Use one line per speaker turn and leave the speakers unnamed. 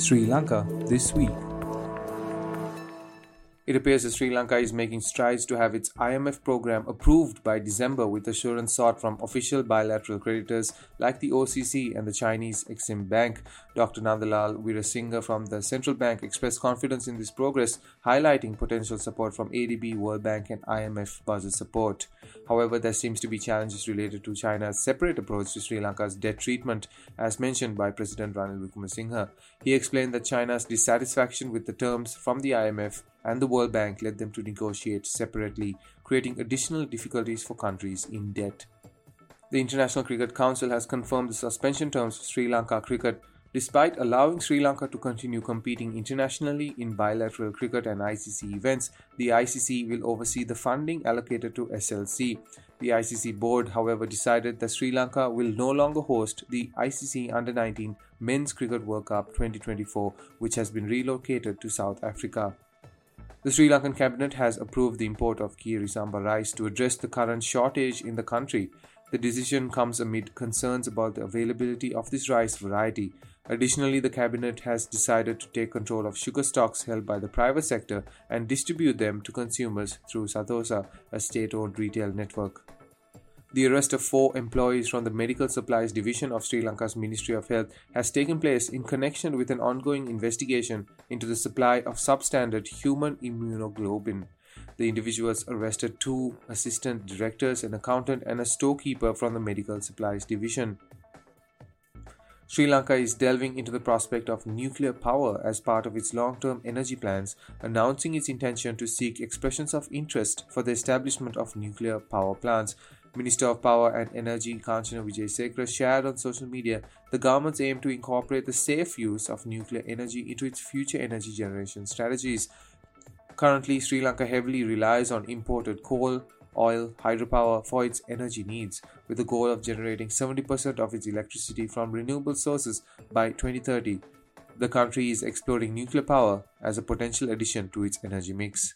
Sri Lanka this week. It appears that Sri Lanka is making strides to have its IMF program approved by December with assurance sought from official bilateral creditors like the OCC and the Chinese Exim Bank. Dr. Nandalal Weerasinghe from the central bank expressed confidence in this progress, highlighting potential support from ADB, World Bank, and IMF budget support. However, there seems to be challenges related to China's separate approach to Sri Lanka's debt treatment, as mentioned by President Ranil Wickremesinghe. He explained that China's dissatisfaction with the terms from the IMF and the World Bank led them to negotiate separately, creating additional difficulties for countries in debt. The International Cricket Council has confirmed the suspension terms for Sri Lanka cricket Despite allowing Sri Lanka to continue competing internationally in bilateral cricket and ICC events, the ICC will oversee the funding allocated to SLC. The ICC board, however, decided that Sri Lanka will no longer host the ICC Under 19 Men's Cricket World Cup 2024, which has been relocated to South Africa. The Sri Lankan cabinet has approved the import of Keeri Samba rice to address the current shortage in the country. The decision comes amid concerns about the availability of this rice variety. Additionally, the cabinet has decided to take control of sugar stocks held by the private sector and distribute them to consumers through Sathosa, a state owned retail network. The arrest of four employees from the Medical Supplies Division of Sri Lanka's Ministry of Health has taken place in connection with an ongoing investigation into the supply of substandard human immunoglobulin. The individuals arrested two assistant directors, an accountant, and a storekeeper from the Medical Supplies Division. Sri Lanka is delving into the prospect of nuclear power as part of its long term energy plans, announcing its intention to seek expressions of interest for the establishment of nuclear power plants. Minister of Power and Energy Kanchana Wijesekara shared on social media the government's aim to incorporate the safe use of nuclear energy into its future energy generation strategies. Currently, Sri Lanka heavily relies on imported coal, oil, hydropower for its energy needs, with the goal of generating 70% of its electricity from renewable sources by 2030. The country is exploring nuclear power as a potential addition to its energy mix.